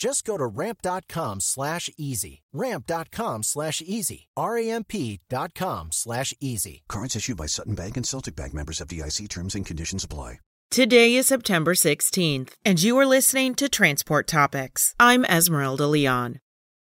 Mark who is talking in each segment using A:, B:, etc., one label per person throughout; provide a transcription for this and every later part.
A: Just go to ramp.com slash easy. Ramp.com slash easy. R-A-M-P dot com slash easy.
B: Cards issued by Sutton Bank and Celtic Bank members of FDIC terms and conditions apply.
C: Today is September 16th, and you are listening to Transport Topics. I'm Esmeralda Leon.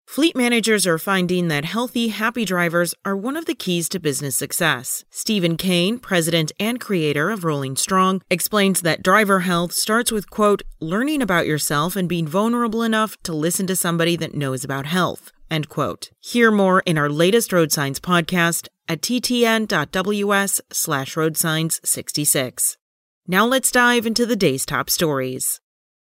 C: Fleet managers are finding that healthy, happy drivers are one of the keys to business success. Stephen Kane, president and creator of Rolling Strong, explains that driver health starts with, quote, learning about yourself and being vulnerable enough to listen to somebody that knows about health, end quote. Hear more in our latest Road Signs podcast at ttn.ws slash roadsigns66. Now let's dive into the day's top stories.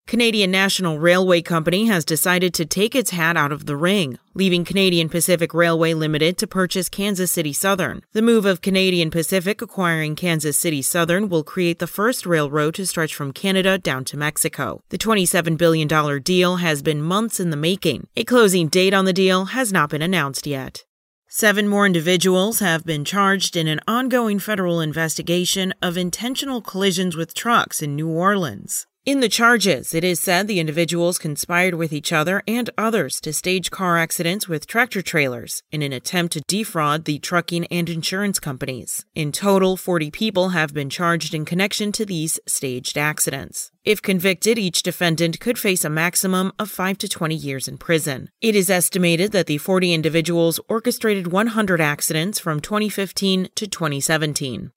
C: Canadian National Railway Company has decided to take its hat out of the ring, leaving Canadian Pacific Railway Limited to purchase Kansas City Southern. The move of Canadian Pacific acquiring Kansas City Southern will create the first railroad to stretch from Canada down to Mexico. The $27 billion deal has been months in the making. A closing date on the deal has not been announced yet. Seven more individuals have been charged in an ongoing federal investigation of intentional collisions with trucks in New Orleans. In the charges, it is said the individuals conspired with each other and others to stage car accidents with tractor trailers in an attempt to defraud the trucking and insurance companies. In total, 40 people have been charged in connection to these staged accidents. If convicted, each defendant could face a maximum of 5 to 20 years in prison. It is estimated that the 40 individuals orchestrated 100 accidents from 2015 to 2017.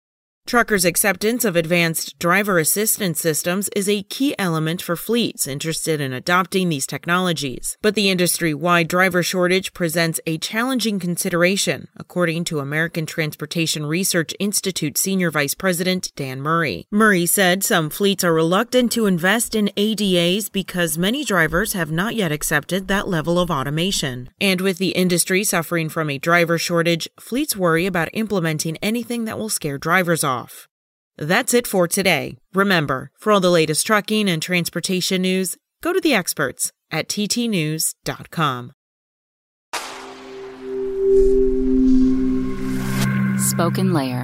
C: Truckers' acceptance of advanced driver assistance systems is a key element for fleets interested in adopting these technologies. But the industry wide driver shortage presents a challenging consideration, according to American Transportation Research Institute Senior Vice President Dan Murray. Murray said some fleets are reluctant to invest in ADAS because many drivers have not yet accepted that level of automation. And with the industry suffering from a driver shortage, fleets worry about implementing anything that will scare drivers off off. That's it for today. Remember, for all the latest trucking and transportation news, go to the experts at ttnews.com.
D: SpokenLayer.